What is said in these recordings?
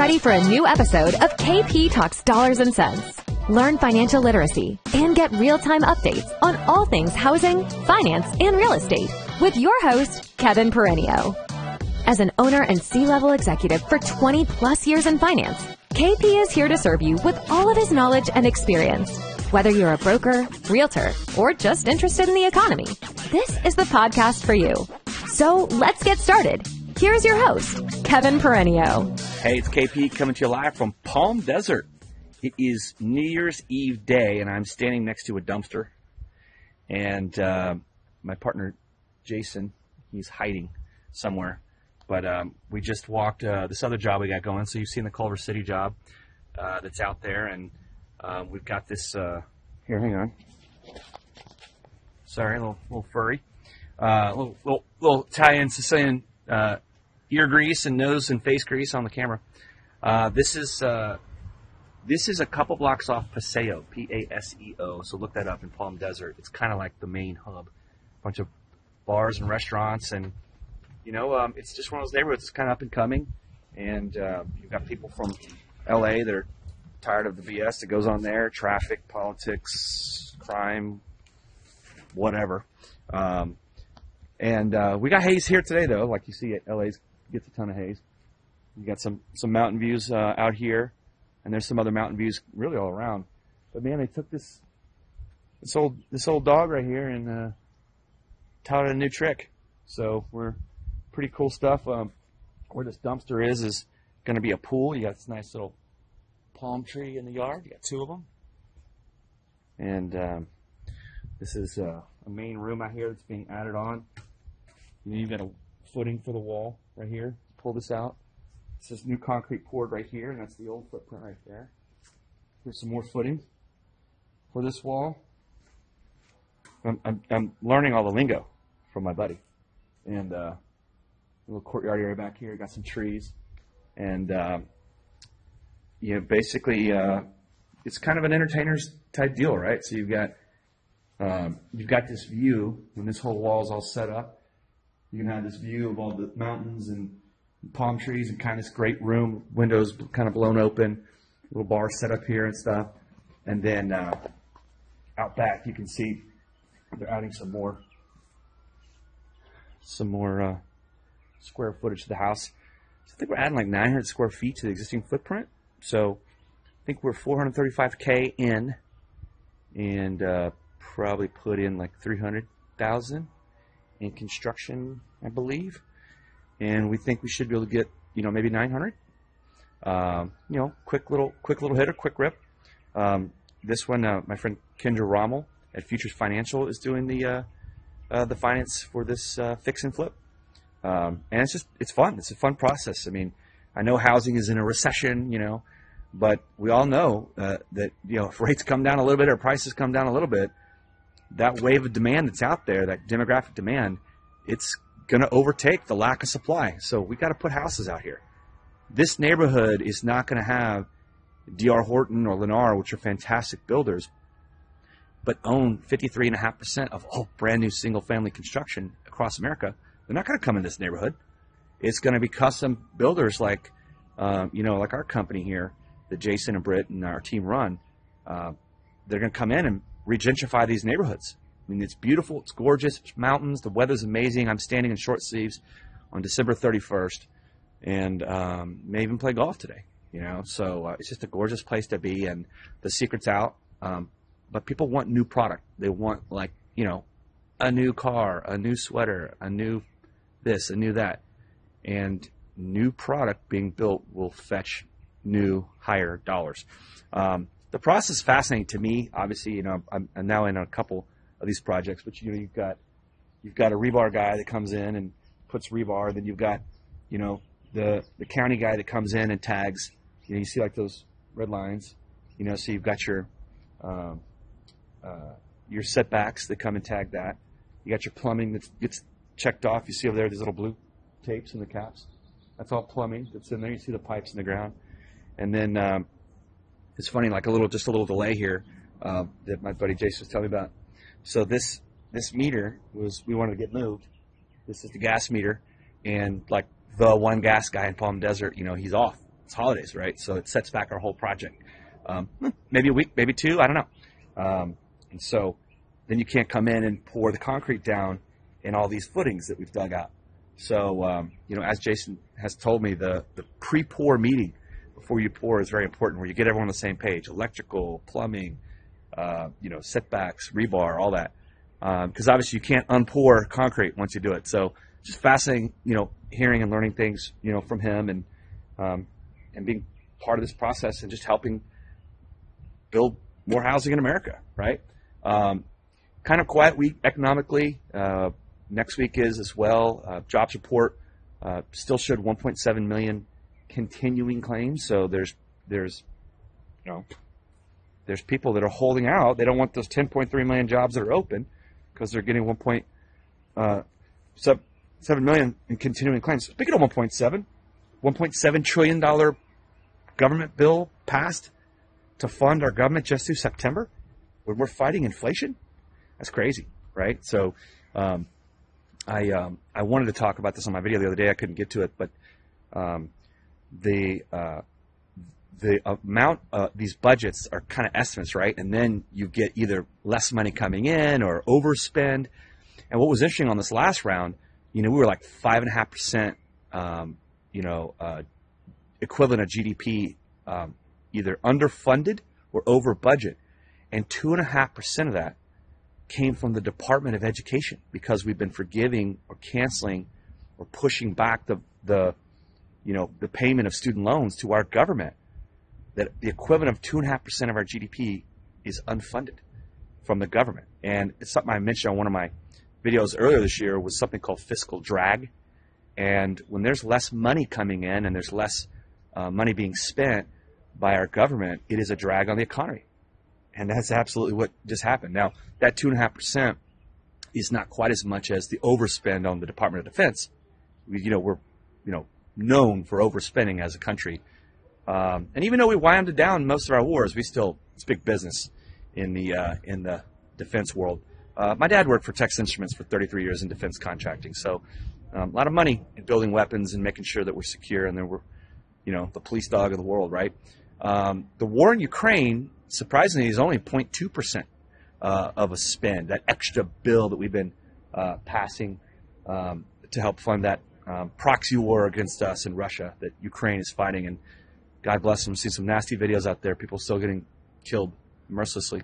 ready for a new episode of KP Talks Dollars and Cents. Learn financial literacy and get real-time updates on all things housing, finance, and real estate with your host, Kevin Peregrino. As an owner and C-level executive for 20 plus years in finance, KP is here to serve you with all of his knowledge and experience. Whether you're a broker, realtor, or just interested in the economy, this is the podcast for you. So let's get started. Here's your host, Kevin Peregrino. Hey, it's KP coming to you live from Palm Desert. It is New Year's Eve day, and I'm standing next to a dumpster. And uh, my partner, Jason, he's hiding somewhere. But um, we just walked uh, this other job we got going. So you've seen the Culver City job uh, that's out there, and um, we've got this. Uh, here, hang on. Sorry, a little, little furry, uh, little, little, little Italian Sicilian uh, ear grease and nose and face grease on the camera. Uh, this is this is a couple blocks off Paseo, P A S E O. So look that up in Palm Desert. It's kind of like the main hub. A bunch of bars and restaurants, and you know, um, it's just one of those neighborhoods. It's kind of up and coming, and uh, you've got people from L.A. that are tired of the BS that goes on there, traffic, politics, crime, whatever. Um, and uh, we got haze here today, though. Like you see, LA gets a ton of haze. You got some some mountain views uh, out here and there's some other mountain views really all around. But man, they took this this old this old dog right here and uh, taught it a new trick. So we're pretty cool stuff. Um, where this dumpster is is going to be a pool. You got this nice little palm tree in the yard. You got two of them, and um, this is uh, a main room out here that's being added on. You've got a footing for the wall right here. Pull this out. This is new concrete poured right here, and that's the old footprint right there. Here's some more footing for this wall. I'm, I'm, I'm learning all the lingo from my buddy. And uh, little courtyard area back here, got some trees. And, uh, you know, basically, uh, it's kind of an entertainer's type deal, right? So you've got, um, you've got this view when this whole wall is all set up. You can have this view of all the mountains and palm trees and kind of this great room, windows kind of blown open, little bar set up here and stuff. And then uh, out back, you can see they're adding some more, some more uh, square footage to the house. So I think we're adding like 900 square feet to the existing footprint. So I think we're 435k in, and uh, probably put in like 300,000 in construction, I believe and we think we should be able to get you know maybe 900. Um, you know, quick little quick little hitter, quick rip. Um, this one, uh, my friend Kendra Rommel at Futures Financial is doing the uh, uh, the finance for this uh, fix and flip, um, and it's just it's fun. It's a fun process. I mean, I know housing is in a recession, you know, but we all know uh, that you know if rates come down a little bit or prices come down a little bit, that wave of demand that's out there, that demographic demand, it's going to overtake the lack of supply. So we got to put houses out here. This neighborhood is not going to have DR Horton or Lennar, which are fantastic builders, but own 53.5% of all brand new single family construction across America. They're not going to come in this neighborhood. It's going to be custom builders like, um, you know, like our company here that Jason and Britt and our team run. Uh, they're going to come in and regentrify these neighborhoods. I mean, it's beautiful, it's gorgeous, it's mountains, the weather's amazing. I'm standing in short sleeves on December 31st, and um, may even play golf today. You know, so uh, it's just a gorgeous place to be, and the secret's out. Um, but people want new product. They want like you know, a new car, a new sweater, a new this, a new that, and new product being built will fetch new higher dollars. Um, the process is fascinating to me. Obviously, you know, I'm, I'm now in a couple of these projects. But you know, you've got you've got a rebar guy that comes in and puts rebar. Then you've got you know the the county guy that comes in and tags. You know, you see like those red lines. You know, so you've got your um, uh, your setbacks that come and tag that. You got your plumbing that gets checked off. You see over there these little blue tapes in the caps. That's all plumbing that's in there. You see the pipes in the ground, and then um, it's funny, like a little just a little delay here uh, that my buddy Jason was telling me about. So this this meter was we wanted to get moved. This is the gas meter, and like the one gas guy in Palm Desert, you know, he's off. it's holidays, right? So it sets back our whole project. Um, maybe a week, maybe two, I don't know. Um, and so then you can't come in and pour the concrete down in all these footings that we've dug out. So, um, you know, as Jason has told me, the, the pre pour meeting before you pour is very important where you get everyone on the same page electrical, plumbing, uh, you know, setbacks, rebar, all that. Because um, obviously you can't unpour concrete once you do it. So, just fascinating, you know, hearing and learning things, you know, from him and um, and being part of this process and just helping build more housing in America, right? Um, kind of quiet week economically. Uh, next week is as well. Uh, jobs report uh, still showed 1.7 million continuing claims. So there's there's you know there's people that are holding out. They don't want those 10.3 million jobs that are open because they're getting 1.7 uh, million in continuing claims. Speaking of 1.7, 1.7 trillion dollar government bill passed to fund our government just through September when we're fighting inflation. That's crazy, right? So, um, I um, I wanted to talk about this on my video the other day. I couldn't get to it, but um, the uh, the amount uh, these budgets are kind of estimates, right? And then you get either less money coming in or overspend. And what was interesting on this last round, you know, we were like five and a half percent, um, you know, uh, equivalent of GDP, um, either underfunded or over budget, and two and a half percent of that came from the Department of Education because we've been forgiving or canceling or pushing back the, the you know, the payment of student loans to our government. That the equivalent of two and a half percent of our GDP is unfunded from the government. And it's something I mentioned on one of my videos earlier this year was something called fiscal drag. And when there's less money coming in and there's less uh, money being spent by our government, it is a drag on the economy. And that's absolutely what just happened. Now, that 2.5% is not quite as much as the overspend on the Department of Defense. We, you know, we're, you know, known for overspending as a country. Um, and even though we wound down most of our wars, we still, it's big business in the, uh, in the defense world. Uh, my dad worked for Texas Instruments for 33 years in defense contracting. So um, a lot of money in building weapons and making sure that we're secure and that we're, you know, the police dog of the world, right? Um, the war in Ukraine surprisingly, is only 0.2% uh, of a spend, that extra bill that we've been uh, passing um, to help fund that um, proxy war against us in Russia that Ukraine is fighting. And God bless them, see some nasty videos out there, people still getting killed mercilessly.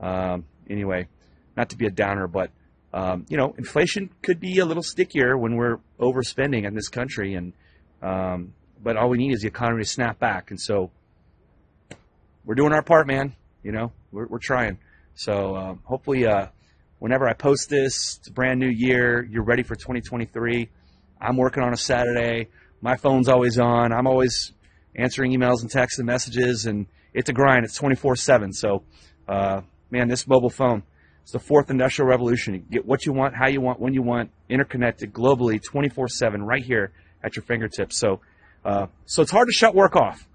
Um, anyway, not to be a downer, but um, you know, inflation could be a little stickier when we're overspending in this country, and um, but all we need is the economy to snap back. And so, we're doing our part, man. You know, we're, we're trying. So um, hopefully, uh, whenever I post this, it's a brand new year. You're ready for 2023. I'm working on a Saturday. My phone's always on. I'm always answering emails and texts and messages, and it's a grind. It's 24/7. So, uh, man, this mobile phone. It's the fourth industrial revolution. You get what you want, how you want, when you want, interconnected globally, 24/7, right here at your fingertips. So, uh, so it's hard to shut work off.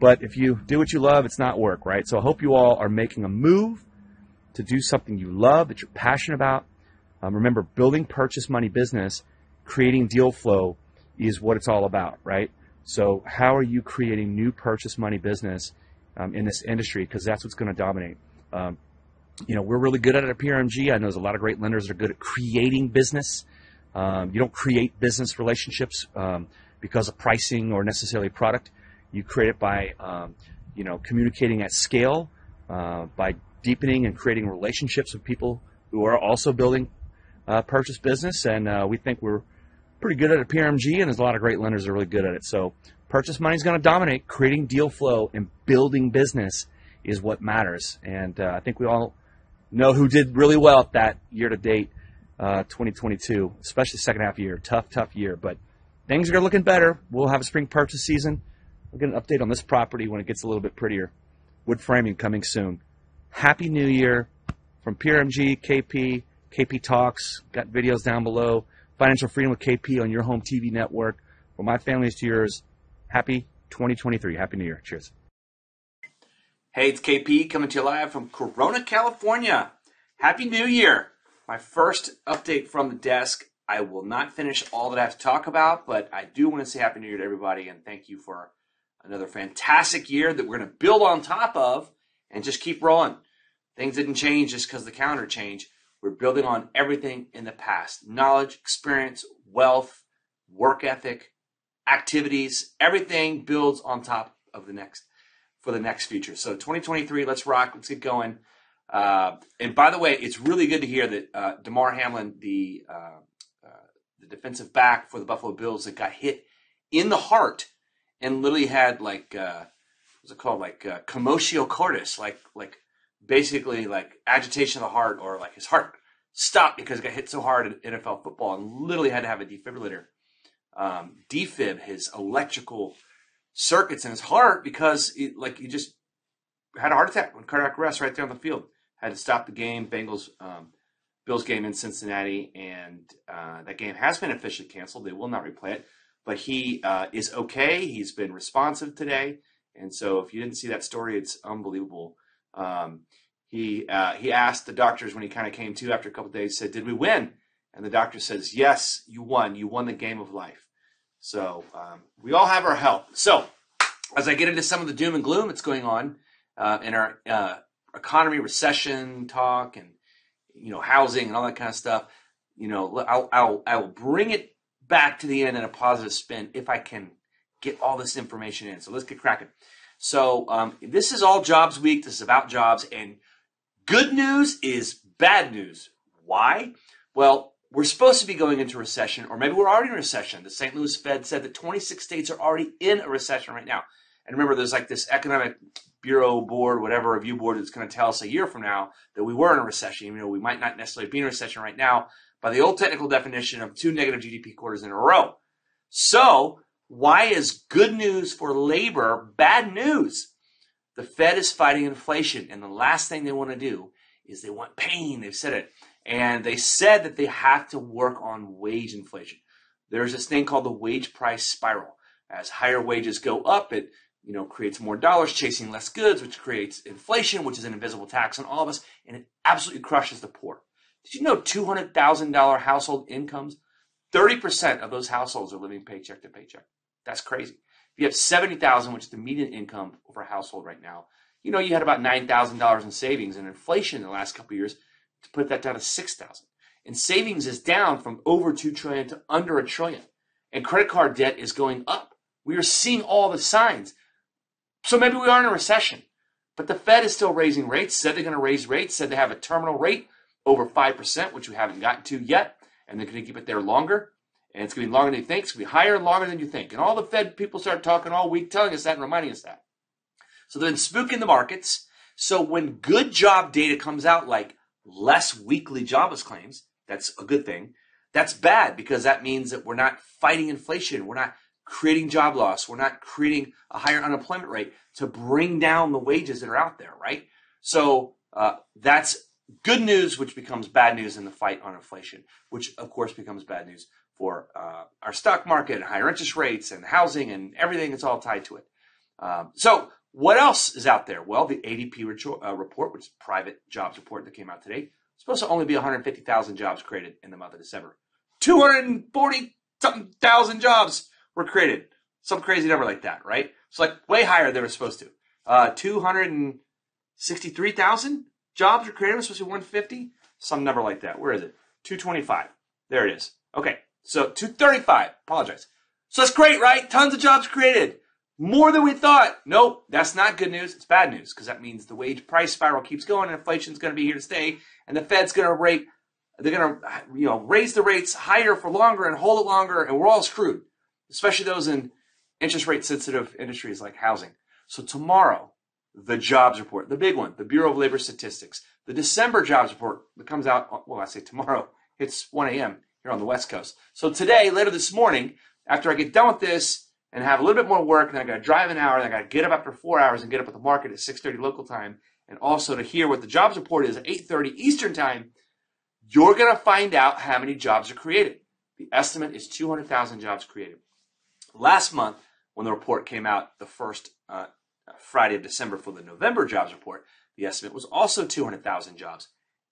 But if you do what you love, it's not work, right? So I hope you all are making a move to do something you love, that you're passionate about. Um, remember, building purchase money business, creating deal flow is what it's all about, right? So how are you creating new purchase money business um, in this industry? Because that's what's going to dominate. Um, you know, we're really good at it at PRMG. I know there's a lot of great lenders that are good at creating business. Um, you don't create business relationships um, because of pricing or necessarily product. You create it by, um, you know, communicating at scale, uh, by deepening and creating relationships with people who are also building uh, purchase business. And uh, we think we're pretty good at at PRMG, and there's a lot of great lenders that are really good at it. So purchase money is going to dominate. Creating deal flow and building business is what matters. And uh, I think we all know who did really well at that year to date, uh, 2022, especially the second half year. Tough, tough year, but things are looking better. We'll have a spring purchase season. We'll get an update on this property when it gets a little bit prettier. Wood framing coming soon. Happy New Year from PRMG, KP, KP Talks. Got videos down below. Financial Freedom with KP on your home TV network. From my family to yours. Happy 2023. Happy New Year. Cheers. Hey, it's KP coming to you live from Corona, California. Happy New Year. My first update from the desk. I will not finish all that I have to talk about, but I do want to say Happy New Year to everybody and thank you for another fantastic year that we're going to build on top of and just keep rolling. Things didn't change just because the calendar changed. We're building on everything in the past knowledge, experience, wealth, work ethic, activities. Everything builds on top of the next for the next future. So 2023, let's rock. Let's get going. Uh, and by the way, it's really good to hear that uh, Damar Hamlin, the uh, uh, the defensive back for the Buffalo Bills, that got hit in the heart and literally had like uh, what's it called, like uh, commotio cordis, like like basically like agitation of the heart, or like his heart stopped because it got hit so hard in NFL football, and literally had to have a defibrillator um, defib his electrical circuits in his heart because it, like he just had a heart attack when cardiac arrest right there on the field. Had to stop the game. Bengals, um, Bills game in Cincinnati, and uh, that game has been officially canceled. They will not replay it, but he uh, is okay. He's been responsive today, and so if you didn't see that story, it's unbelievable. Um, he uh, he asked the doctors when he kind of came to after a couple days, said, "Did we win?" And the doctor says, "Yes, you won. You won the game of life." So um, we all have our help. So as I get into some of the doom and gloom that's going on uh, in our uh, economy, recession talk, and you know housing and all that kind of stuff, you know, I'll I'll I'll bring it back to the end in a positive spin if I can get all this information in. So let's get cracking. So um, this is all jobs week. This is about jobs, and good news is bad news. Why? Well, we're supposed to be going into recession, or maybe we're already in recession. The St. Louis Fed said that 26 states are already in a recession right now. And remember, there's like this economic bureau board, whatever review board that's going to tell us a year from now that we were in a recession, even though we might not necessarily be in a recession right now, by the old technical definition of two negative GDP quarters in a row. So, why is good news for labor bad news? The Fed is fighting inflation, and the last thing they want to do is they want pain. They've said it. And they said that they have to work on wage inflation. There's this thing called the wage price spiral. As higher wages go up, it you know creates more dollars chasing less goods, which creates inflation, which is an invisible tax on all of us, and it absolutely crushes the poor. Did you know $200,000 household incomes, 30% of those households are living paycheck to paycheck? That's crazy. If you have 70,000, which is the median income for a household right now, you know you had about $9,000 in savings and inflation in the last couple of years to put that down to 6,000. And savings is down from over 2 trillion to under a trillion. And credit card debt is going up. We are seeing all the signs. So maybe we are in a recession. But the Fed is still raising rates, said they're going to raise rates, said they have a terminal rate over 5%, which we haven't gotten to yet. And they're going to keep it there longer. And it's going to be longer than you think. It's going to be higher and longer than you think. And all the Fed people start talking all week, telling us that and reminding us that. So they've been spooking the markets. So when good job data comes out, like less weekly jobless claims, that's a good thing. That's bad because that means that we're not fighting inflation. We're not creating job loss. We're not creating a higher unemployment rate to bring down the wages that are out there, right? So uh, that's good news, which becomes bad news in the fight on inflation, which of course becomes bad news for uh, our stock market and higher interest rates and housing and everything that's all tied to it. Um, so what else is out there? Well, the ADP uh, report, which is private jobs report that came out today, supposed to only be 150,000 jobs created in the month of December. 240 something thousand jobs were created. Some crazy number like that, right? It's like way higher than it was supposed to. Uh, 263,000 jobs. It was supposed to be 150. Some number like that. Where is it? 225. There it is. Okay. So 235. Apologize. So that's great, right? Tons of jobs created. More than we thought. Nope, that's not good news. It's bad news because that means the wage price spiral keeps going and inflation's going to be here to stay and the Fed's going to rate they're going to you know raise the rates higher for longer and hold it longer and we're all screwed, especially those in interest rate sensitive industries like housing. So tomorrow, the jobs report, the big one, the Bureau of Labor Statistics, the December jobs report that comes out, well, I say tomorrow, it's 1 a.m. here on the West Coast. So today, later this morning, after I get done with this, and have a little bit more work, and I got to drive an hour, and I got to get up after four hours and get up at the market at 6:30 local time, and also to hear what the jobs report is at 8:30 Eastern time, you're going to find out how many jobs are created. The estimate is 200,000 jobs created. Last month, when the report came out, the first uh, Friday of December for the November jobs report, the estimate was also 200,000 jobs.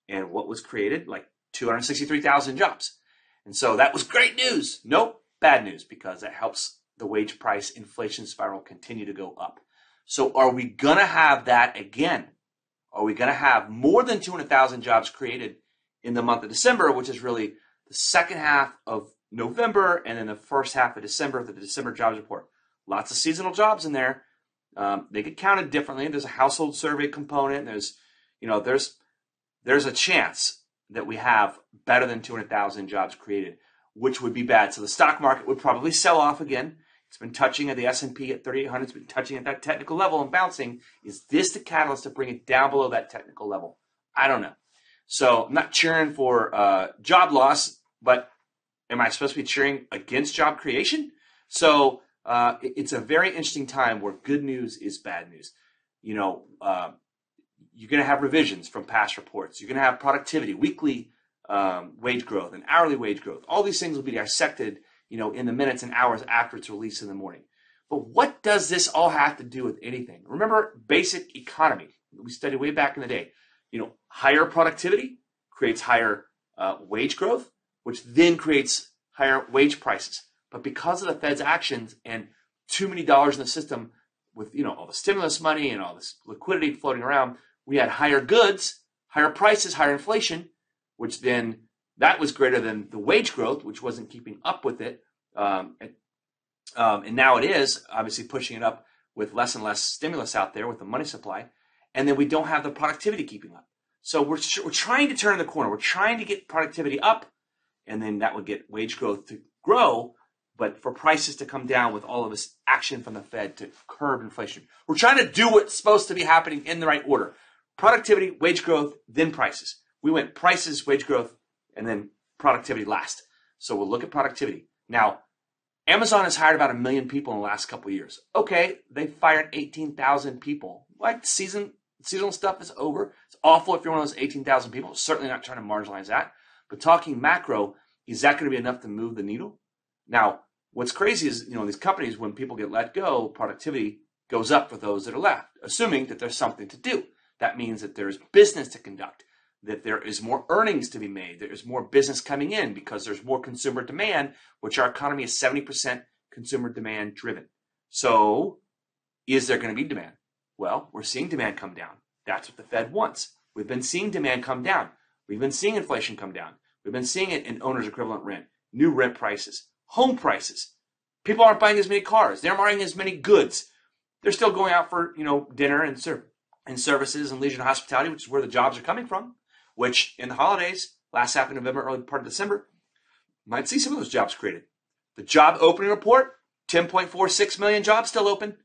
And what was created? Like 263,000 jobs. And so that was great news. Nope, bad news because that helps the wage price inflation spiral continue to go up. So are we going to have that again? Are we going to have more than 200,000 jobs created in the month of December, which is really the second half of November and then the first half of December, the December jobs report? Lots of seasonal jobs in there. Um, they get counted differently. There's a household survey component. There's, you know, there's there's a chance that we have better than 200,000 jobs created, which would be bad. So the stock market would probably sell off again. It's been touching at the S&P at 3,800. It's been touching at that technical level and bouncing. Is this the catalyst to bring it down below that technical level? I don't know. So I'm not cheering for uh, job loss, but am I supposed to be cheering against job creation? So uh, it's a very interesting time where good news is bad news. You know, uh, you're going to have revisions from past reports. You're going to have productivity, weekly um, wage growth, and hourly wage growth. All these things will be dissected, you know, in the minutes and hours after it's released in the morning. But what does this all have to do with anything? Remember basic economy we studied way back in the day. You know, higher productivity creates higher uh, wage growth, which then creates higher wage prices. But because of the Fed's actions and too many dollars in the system, with you know all the stimulus money and all this liquidity floating around, we had higher goods, higher prices, higher inflation, which then that was greater than the wage growth, which wasn't keeping up with it. Um, and, um, and now it is obviously pushing it up with less and less stimulus out there with the money supply. And then we don't have the productivity keeping up. So we're, we're trying to turn the corner. We're trying to get productivity up, and then that would get wage growth to grow, but for prices to come down with all of this action from the Fed to curb inflation. We're trying to do what's supposed to be happening in the right order productivity, wage growth, then prices. We went prices, wage growth, and then productivity last. So we'll look at productivity. Now, Amazon has hired about a million people in the last couple years. Okay, they fired 18,000 people. Like season seasonal stuff is over. It's awful if you're one of those 18,000 people. Certainly not trying to marginalize that. But talking macro, is that going to be enough to move the needle? Now, what's crazy is, you know, these companies, when people get let go, productivity goes up for those that are left, assuming that there's something to do. That means that there's business to conduct, that there is more earnings to be made, there is more business coming in because there's more consumer demand, which our economy is 70% consumer demand driven. So, is there going to be demand? Well, we're seeing demand come down. That's what the Fed wants. We've been seeing demand come down. We've been seeing inflation come down. We've been seeing it in owner's equivalent rent, new rent prices, home prices. People aren't buying as many cars. They're buying as many goods. They're still going out for, you know, dinner and serve and services and leisure and hospitality, which is where the jobs are coming from, which in the holidays, last half of November, early part of December, might see some of those jobs created. The job opening report, 10.46 million jobs still open,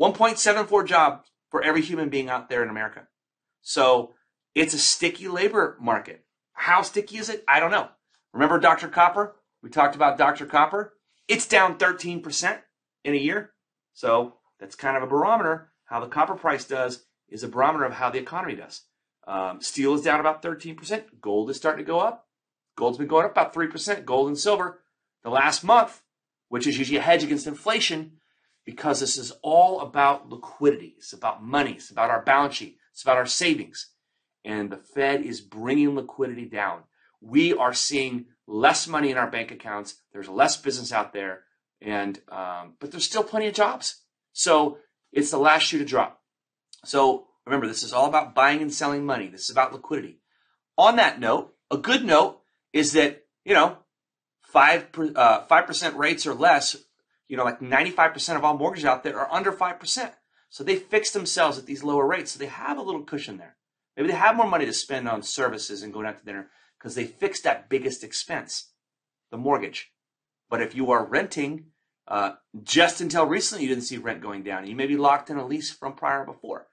1.74 jobs for every human being out there in America. So it's a sticky labor market. How sticky is it? I don't know. Remember Dr. Copper? We talked about Dr. Copper. It's down 13% in a year. So that's kind of a barometer how the copper price does is a barometer of how the economy does. Um, steel is down about 13%. Gold is starting to go up. Gold's been going up about 3%, gold and silver, the last month, which is usually a hedge against inflation because this is all about liquidity. It's about money. It's about our balance sheet. It's about our savings. And the Fed is bringing liquidity down. We are seeing less money in our bank accounts. There's less business out there, and um, but there's still plenty of jobs. So it's the last shoe to drop. So remember, this is all about buying and selling money. This is about liquidity. On that note, a good note is that, you know, 5%, uh, 5% rates or less, you know, like 95% of all mortgages out there are under 5%. So they fix themselves at these lower rates. So they have a little cushion there. Maybe they have more money to spend on services and going out to dinner because they fixed that biggest expense, the mortgage. But if you are renting, uh, just until recently, you didn't see rent going down. You may be locked in a lease from prior before.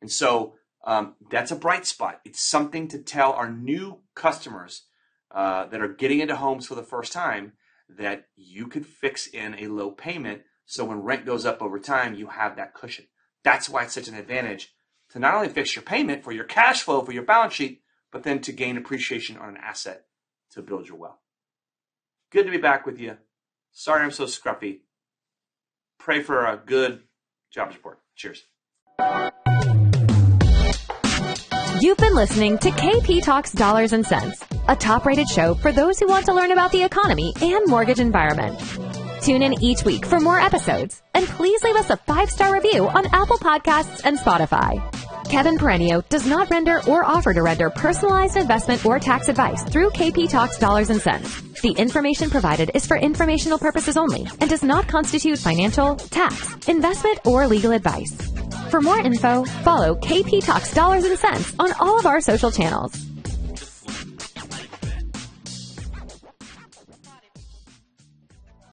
And so um, that's a bright spot. It's something to tell our new customers uh, that are getting into homes for the first time that you could fix in a low payment. So when rent goes up over time, you have that cushion. That's why it's such an advantage to not only fix your payment for your cash flow for your balance sheet, but then to gain appreciation on an asset to build your wealth. Good to be back with you. Sorry I'm so scruffy. Pray for a good job report. Cheers. You've been listening to KP Talks Dollars and Cents, a top rated show for those who want to learn about the economy and mortgage environment. Tune in each week for more episodes, and please leave us a five-star review on Apple Podcasts and Spotify. Kevin Peregrino does not render or offer to render personalized investment or tax advice through KP Talks Dollars and Cents. The information provided is for informational purposes only and does not constitute financial, tax, investment, or legal advice. For more info, follow KP Talks Dollars and Cents on all of our social channels.